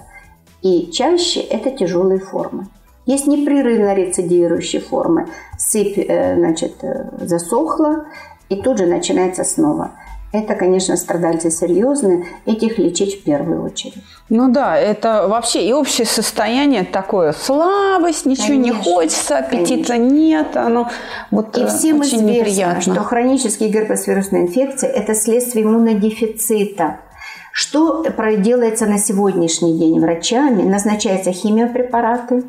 и чаще, это тяжелые формы. Есть непрерывно рецидирующие формы. Сыпь э, значит, э, засохла, и тут же начинается снова. Это, конечно, страдальцы серьезные, этих лечить в первую очередь. Ну да, это вообще и общее состояние такое, слабость, ничего конечно, не хочется, аппетита конечно. нет, оно вот И э, всем очень известно, неприятно. что хронический герпес-вирусная инфекция – это следствие иммунодефицита. Что делается на сегодняшний день врачами? Назначаются химиопрепараты,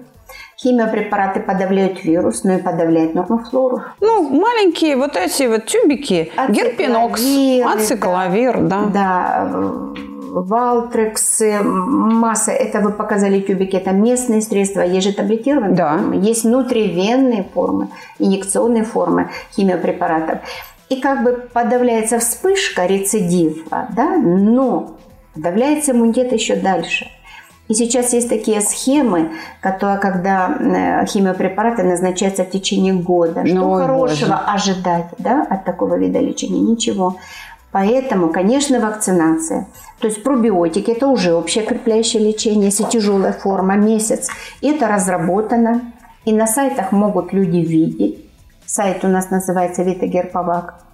Химиопрепараты подавляют вирус, но и подавляют нормофлору. Ну, маленькие вот эти вот тюбики, герпинокс, ацикловир, да. Да, Валтрекс, масса, это вы показали тюбики, это местные средства, есть же таблетированные да. формы, есть внутривенные формы, инъекционные формы химиопрепаратов. И как бы подавляется вспышка рецидива, да, но подавляется иммунитет еще дальше. И сейчас есть такие схемы, которые, когда э, химиопрепараты назначаются в течение года. Что Ой, хорошего боже. ожидать да, от такого вида лечения? Ничего. Поэтому, конечно, вакцинация. То есть пробиотики – это уже общее крепляющее лечение, если тяжелая форма, месяц. Это разработано. И на сайтах могут люди видеть. Сайт у нас называется Вита Герповак.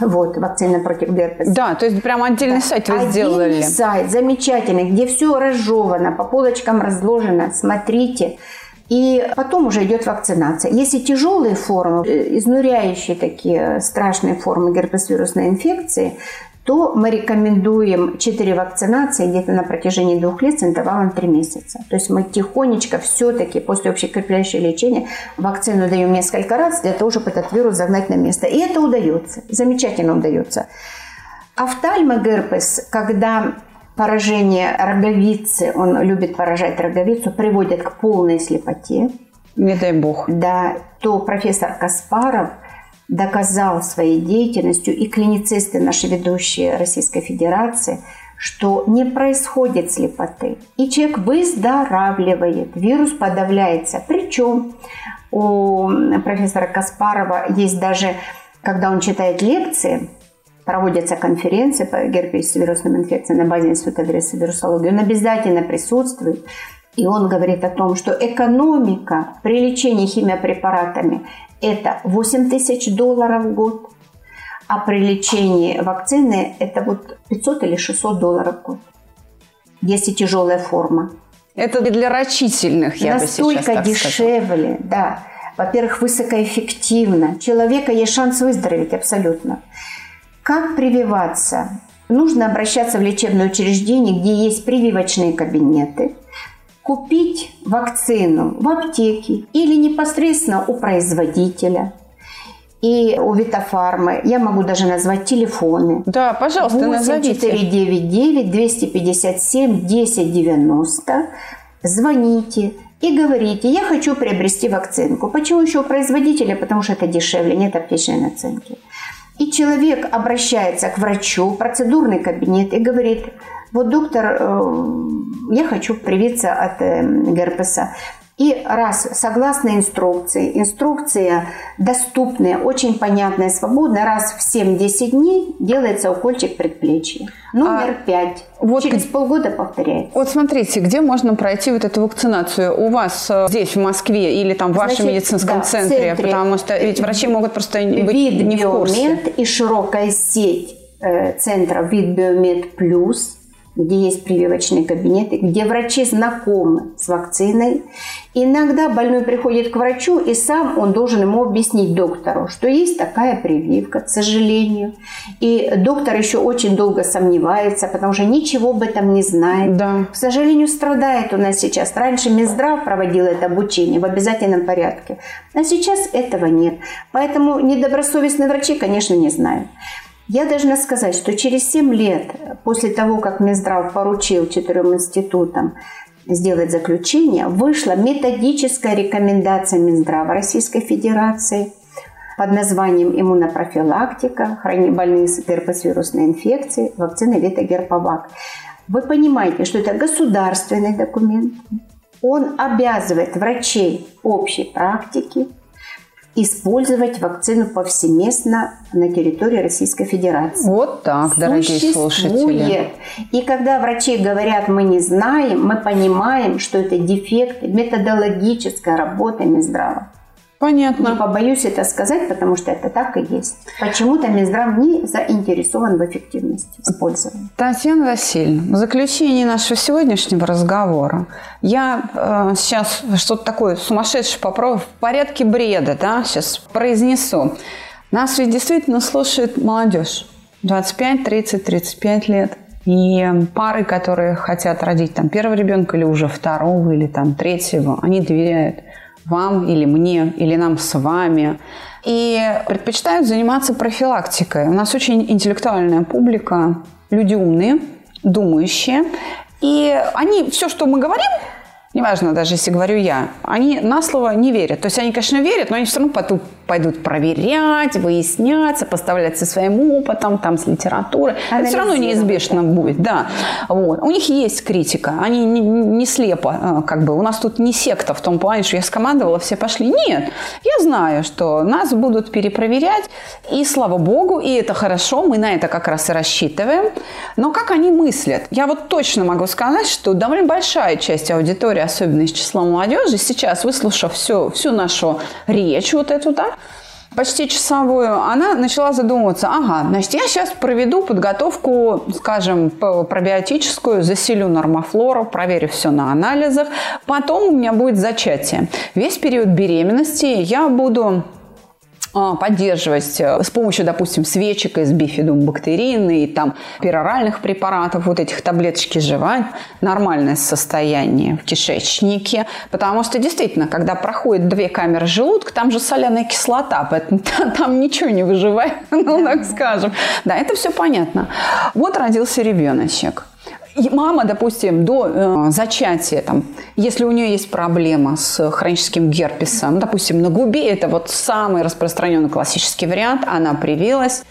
Вот, вакцина против герпеса. Да, то есть прям отдельный да. сайт вы отдельный сделали. Отдельный сайт, замечательный, где все разжевано, по полочкам разложено. Смотрите. И потом уже идет вакцинация. Если тяжелые формы, э, изнуряющие такие страшные формы герпесвирусной инфекции, то мы рекомендуем 4 вакцинации где-то на протяжении двух лет с интервалом 3 месяца. То есть мы тихонечко все-таки после общекрепляющего лечения вакцину даем несколько раз для того, чтобы этот вирус загнать на место. И это удается, замечательно удается. Офтальмогерпес, когда поражение роговицы, он любит поражать роговицу, приводит к полной слепоте. Не дай бог. Да, то профессор Каспаров – доказал своей деятельностью и клиницисты, наши ведущие Российской Федерации, что не происходит слепоты. И человек выздоравливает, вирус подавляется. Причем у профессора Каспарова есть даже, когда он читает лекции, проводятся конференции по герпес-вирусным инфекциям на базе Института вирусологии, он обязательно присутствует. И он говорит о том, что экономика при лечении химиопрепаратами это 8 тысяч долларов в год, а при лечении вакцины это вот 500 или 600 долларов в год, если тяжелая форма. Это для рачительных, я Настолько бы сейчас так дешевле, сказала. да. Во-первых, высокоэффективно. Человека есть шанс выздороветь абсолютно. Как прививаться? Нужно обращаться в лечебное учреждение, где есть прививочные кабинеты – купить вакцину в аптеке или непосредственно у производителя и у Витофармы. Я могу даже назвать телефоны. Да, пожалуйста, 8 назовите. 499 257 1090. Звоните и говорите, я хочу приобрести вакцинку. Почему еще у производителя? Потому что это дешевле, нет аптечной наценки. И человек обращается к врачу, процедурный кабинет и говорит, вот доктор, э, я хочу привиться от э, герпеса. И раз, согласно инструкции, инструкция доступная, очень понятная, свободная, раз в 7-10 дней делается укольчик предплечья. Номер а 5. Вот Через полгода повторяется. Вот смотрите, где можно пройти вот эту вакцинацию? У вас э, здесь, в Москве, или там в вашем Значит, медицинском да, центре? центре? Потому что ведь врачи могут просто быть Вид не в курсе. И широкая сеть центров Вид Биомед Плюс где есть прививочные кабинеты, где врачи знакомы с вакциной. Иногда больной приходит к врачу, и сам он должен ему объяснить доктору, что есть такая прививка, к сожалению. И доктор еще очень долго сомневается, потому что ничего об этом не знает. Да. К сожалению, страдает у нас сейчас. Раньше Минздрав проводил это обучение в обязательном порядке, а сейчас этого нет. Поэтому недобросовестные врачи, конечно, не знают. Я должна сказать, что через 7 лет после того, как Минздрав поручил четырем институтам сделать заключение, вышла методическая рекомендация Минздрава Российской Федерации под названием иммунопрофилактика, больные с герпесвирусной инфекцией, вакцины Витагерповак. Вы понимаете, что это государственный документ. Он обязывает врачей общей практики использовать вакцину повсеместно на территории Российской Федерации. Вот так, дорогие слушатели. И когда врачи говорят, мы не знаем, мы понимаем, что это дефект методологической работы Минздрава. Понятно. Не побоюсь это сказать, потому что это так и есть. Почему-то Минздрав не заинтересован в эффективности использования. Татьяна Васильевна, в заключении нашего сегодняшнего разговора я э, сейчас что-то такое сумасшедшее попробую в порядке бреда, да, сейчас произнесу. Нас ведь действительно слушает молодежь. 25, 30, 35 лет. И пары, которые хотят родить там первого ребенка или уже второго, или там третьего, они доверяют вам или мне, или нам с вами. И предпочитают заниматься профилактикой. У нас очень интеллектуальная публика, люди умные, думающие. И они, все, что мы говорим, неважно даже если говорю я, они на слово не верят. То есть они, конечно, верят, но они все равно потом пойдут проверять, выяснять, сопоставлять со своим опытом, там, с литературой. Это все равно неизбежно будет, да. Вот. У них есть критика, они не, не слепо, а, как бы, у нас тут не секта в том плане, что я скомандовала, все пошли. Нет, я знаю, что нас будут перепроверять, и слава богу, и это хорошо, мы на это как раз и рассчитываем. Но как они мыслят? Я вот точно могу сказать, что довольно большая часть аудитории, особенно из числа молодежи, сейчас, выслушав всю, всю нашу речь вот эту, да, почти часовую, она начала задумываться, ага, значит, я сейчас проведу подготовку, скажем, пробиотическую, заселю нормофлору, проверю все на анализах, потом у меня будет зачатие. Весь период беременности я буду поддерживать э, с помощью, допустим, свечек из бифидум-бактерины и там пероральных препаратов, вот этих таблеточки жевать, нормальное состояние в кишечнике, потому что действительно, когда проходит две камеры желудка, там же соляная кислота, поэтому там ничего не выживает, ну так скажем. Да, это все понятно. Вот родился ребеночек мама, допустим, до э, зачатия, там, если у нее есть проблема с хроническим герпесом, допустим, на губе, это вот самый распространенный классический вариант, она привилась.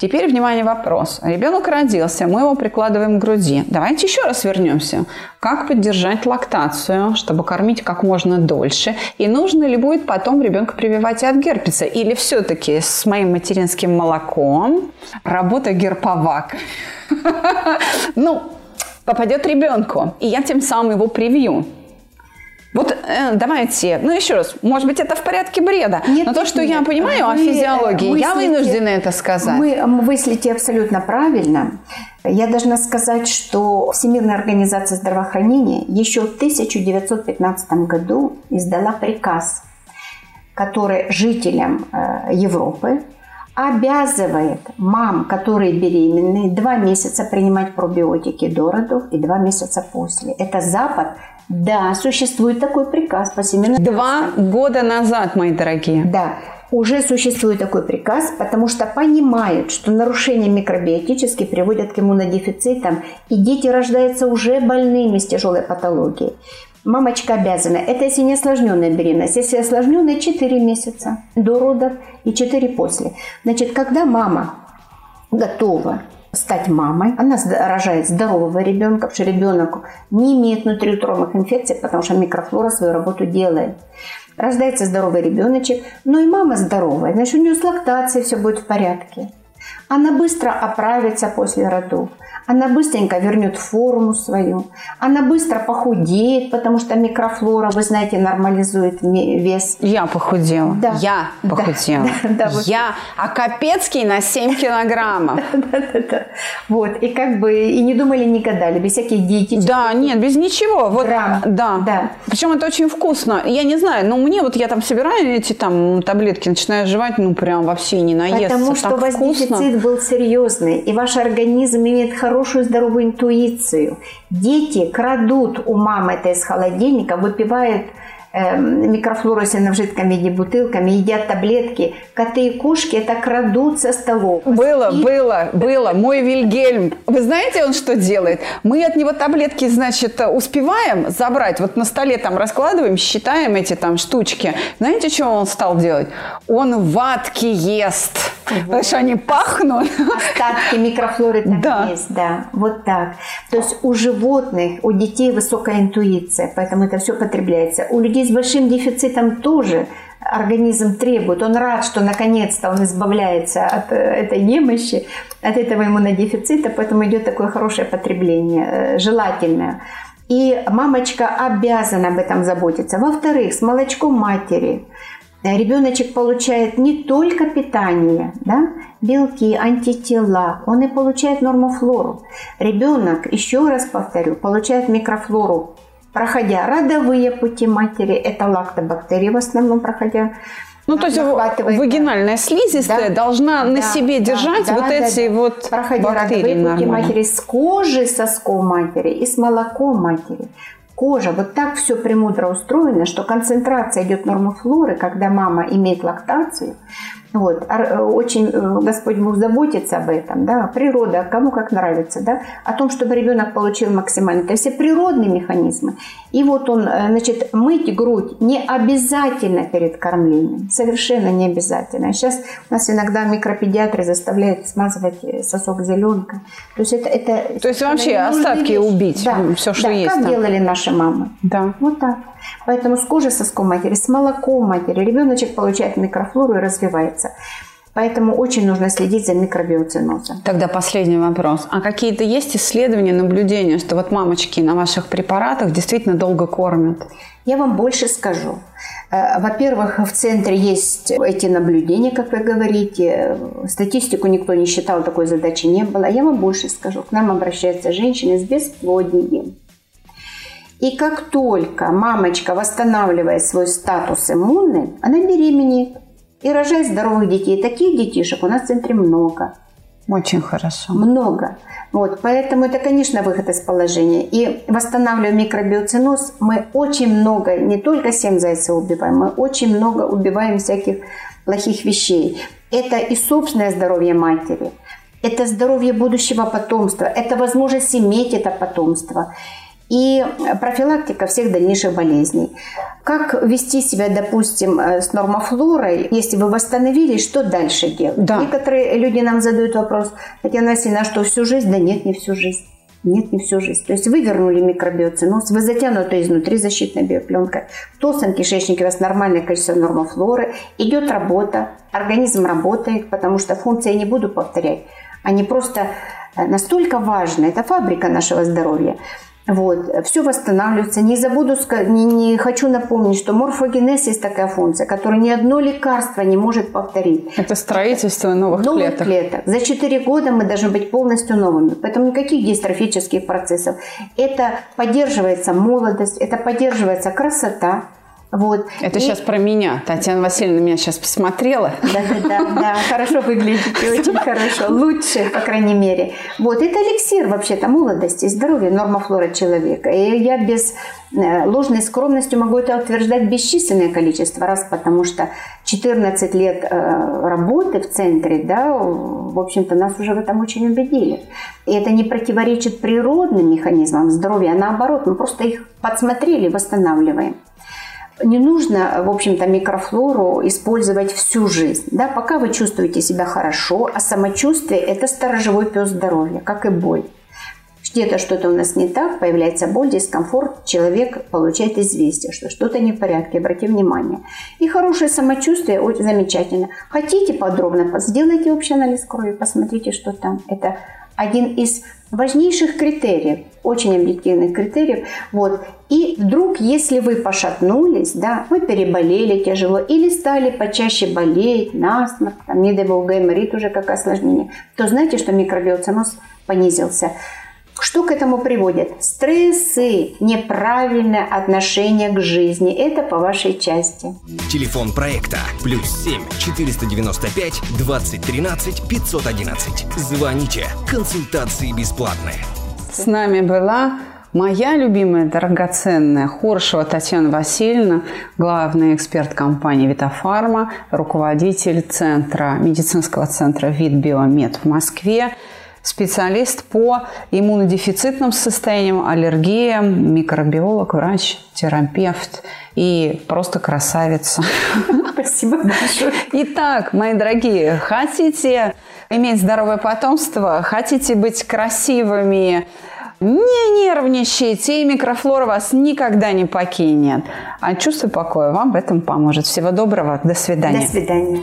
Теперь, внимание, вопрос. Ребенок родился, мы его прикладываем к груди. Давайте еще раз вернемся. Как поддержать лактацию, чтобы кормить как можно дольше? И нужно ли будет потом ребенка прививать от герпеса? Или все-таки с моим материнским молоком работа герповак? Ну, попадет ребенку, и я тем самым его привью. Вот э, давайте, ну еще раз, может быть, это в порядке бреда, нет, но то, что нет, я понимаю вы, о физиологии, мыслите, я вынуждена это сказать. Мы мыслите абсолютно правильно. Я должна сказать, что Всемирная организация здравоохранения еще в 1915 году издала приказ, который жителям э, Европы обязывает мам, которые беременные, два месяца принимать пробиотики до родов и два месяца после. Это Запад. Да, существует такой приказ по Всемирной Два года назад, мои дорогие. Да, уже существует такой приказ, потому что понимают, что нарушения микробиотические приводят к иммунодефицитам, и дети рождаются уже больными с тяжелой патологией. Мамочка обязана. Это если не осложненная беременность. Если осложненная 4 месяца до родов и 4 после. Значит, когда мама готова стать мамой. Она рожает здорового ребенка, потому что ребенок не имеет внутриутробных инфекций, потому что микрофлора свою работу делает. Рождается здоровый ребеночек, но и мама здоровая, значит, у нее с лактацией все будет в порядке. Она быстро оправится после родов она быстренько вернет форму свою, она быстро похудеет, потому что микрофлора, вы знаете, нормализует вес. Я похудела. Да. Я похудела. Да, да, да, Я, а Капецкий на 7 килограммов. Да-да-да. Вот, и как бы, и не думали, не гадали, без всяких диетических. Да, нет, без ничего. Вот, Грамм. да. да. Причем это очень вкусно. Я не знаю, но мне вот я там собираю эти там таблетки, начинаю жевать, ну прям вообще не наесться. Потому что у вас дефицит был серьезный, и ваш организм имеет хорошую здоровую интуицию. Дети крадут у мамы это из холодильника, выпивают э, микрофлоросина в жидком виде бутылками, едят таблетки. Коты и кошки это крадут со столов. Было, и... было, было. Мой Вильгельм, вы знаете, он что делает? Мы от него таблетки, значит, успеваем забрать. Вот на столе там раскладываем, считаем эти там штучки. Знаете, что он стал делать? Он ватки ест. Вот. Потому что они пахнут. Остатки микрофлоры там да. есть, да. Вот так. То есть у животных, у детей высокая интуиция, поэтому это все потребляется. У людей с большим дефицитом тоже организм требует. Он рад, что наконец-то он избавляется от э, этой немощи, от этого иммунодефицита, поэтому идет такое хорошее потребление, э, желательное. И мамочка обязана об этом заботиться. Во-вторых, с молочком матери ребеночек получает не только питание, да, белки, антитела, он и получает нормофлору. Ребенок, еще раз повторю, получает микрофлору, проходя родовые пути матери, это лактобактерии в основном проходя, ну, то есть вагинальная слизистая да, должна да, на себе да, держать да, вот да, эти да. вот Проходя бактерии родовые пути матери с кожи сосков матери и с молоком матери. Кожа, вот так все премудро устроено, что концентрация идет нормофлоры, когда мама имеет лактацию, вот. Э, очень э, Господь Бог заботится об этом, да, природа, кому как нравится, да, о том, чтобы ребенок получил максимально. То есть все природные механизмы. И вот он, э, значит, мыть грудь не обязательно перед кормлением, совершенно не обязательно. Сейчас у нас иногда микропедиатры заставляют смазывать сосок зеленкой. То есть это... это То есть вообще остатки вещь. убить, да. все, что да, есть. как там. делали наши мамы. Да. Вот так. Поэтому с кожи соском матери, с молоком матери ребеночек получает микрофлору и развивается. Поэтому очень нужно следить за микробиоцинозом. Тогда последний вопрос. А какие-то есть исследования, наблюдения, что вот мамочки на ваших препаратах действительно долго кормят? Я вам больше скажу. Э, во-первых, в центре есть эти наблюдения, как вы говорите. Статистику никто не считал, такой задачи не было. Я вам больше скажу. К нам обращаются женщины с бесплодием. И как только мамочка восстанавливает свой статус иммунный, она беременеет и рожает здоровых детей. Таких детишек у нас в центре много. Очень хорошо. Много. Вот, поэтому это, конечно, выход из положения. И восстанавливая микробиоциноз, мы очень много, не только 7 зайцев убиваем, мы очень много убиваем всяких плохих вещей. Это и собственное здоровье матери, это здоровье будущего потомства, это возможность иметь это потомство и профилактика всех дальнейших болезней. Как вести себя, допустим, э, с нормофлорой, если вы восстановились, что дальше делать? Да. Некоторые люди нам задают вопрос, Татьяна Васильевна, а что всю жизнь? Да нет, не всю жизнь. Нет, не всю жизнь. То есть вы вернули микробиоциноз, вы затянуты изнутри защитной биопленкой. В толстом кишечнике у вас нормальное количество нормофлоры, идет работа, организм работает, потому что функции я не буду повторять. Они просто э, настолько важны, это фабрика нашего здоровья. Вот, все восстанавливается. Не забуду, не, не хочу напомнить, что морфогенез есть такая функция, которую ни одно лекарство не может повторить. Это строительство новых, новых клеток. клеток. За 4 года мы должны быть полностью новыми. Поэтому никаких дистрофических процессов. Это поддерживается молодость, это поддерживается красота, вот. Это и... сейчас про меня. Татьяна Васильевна меня сейчас посмотрела. Да-да-да, да, хорошо выглядите, очень хорошо. Лучше, по крайней мере. Вот, это эликсир вообще-то молодости, здоровья, норма флора человека. И я без э, ложной скромности могу это утверждать бесчисленное количество раз, потому что 14 лет э, работы в центре, да, в общем-то, нас уже в этом очень убедили. И это не противоречит природным механизмам здоровья, а наоборот, мы просто их подсмотрели, восстанавливаем. Не нужно, в общем-то, микрофлору использовать всю жизнь. Да, пока вы чувствуете себя хорошо, а самочувствие – это сторожевой пес здоровья, как и боль. Где-то что-то у нас не так, появляется боль, дискомфорт, человек получает известие, что что-то не в порядке, обрати внимание. И хорошее самочувствие очень замечательно. Хотите подробно, сделайте общий анализ крови, посмотрите, что там. Это один из важнейших критериев, очень объективных критериев. Вот. И вдруг, если вы пошатнулись, да, вы переболели тяжело или стали почаще болеть, насморк, там, не дай бог, гайморит уже как осложнение, то знаете, что микробиоциноз понизился. Что к этому приводит? Стрессы, неправильное отношение к жизни. Это по вашей части. Телефон проекта плюс 7 495 2013 511. Звоните. Консультации бесплатные. С нами была моя любимая, драгоценная Хоршева Татьяна Васильевна, главный эксперт компании «Витофарма», руководитель центра, медицинского центра «Вид Биомед» в Москве специалист по иммунодефицитным состояниям, аллергиям, микробиолог, врач, терапевт и просто красавица. Спасибо большое. Итак, мои дорогие, хотите иметь здоровое потомство, хотите быть красивыми, не нервничайте, и микрофлора вас никогда не покинет. А чувство покоя вам в этом поможет. Всего доброго, до свидания. До свидания.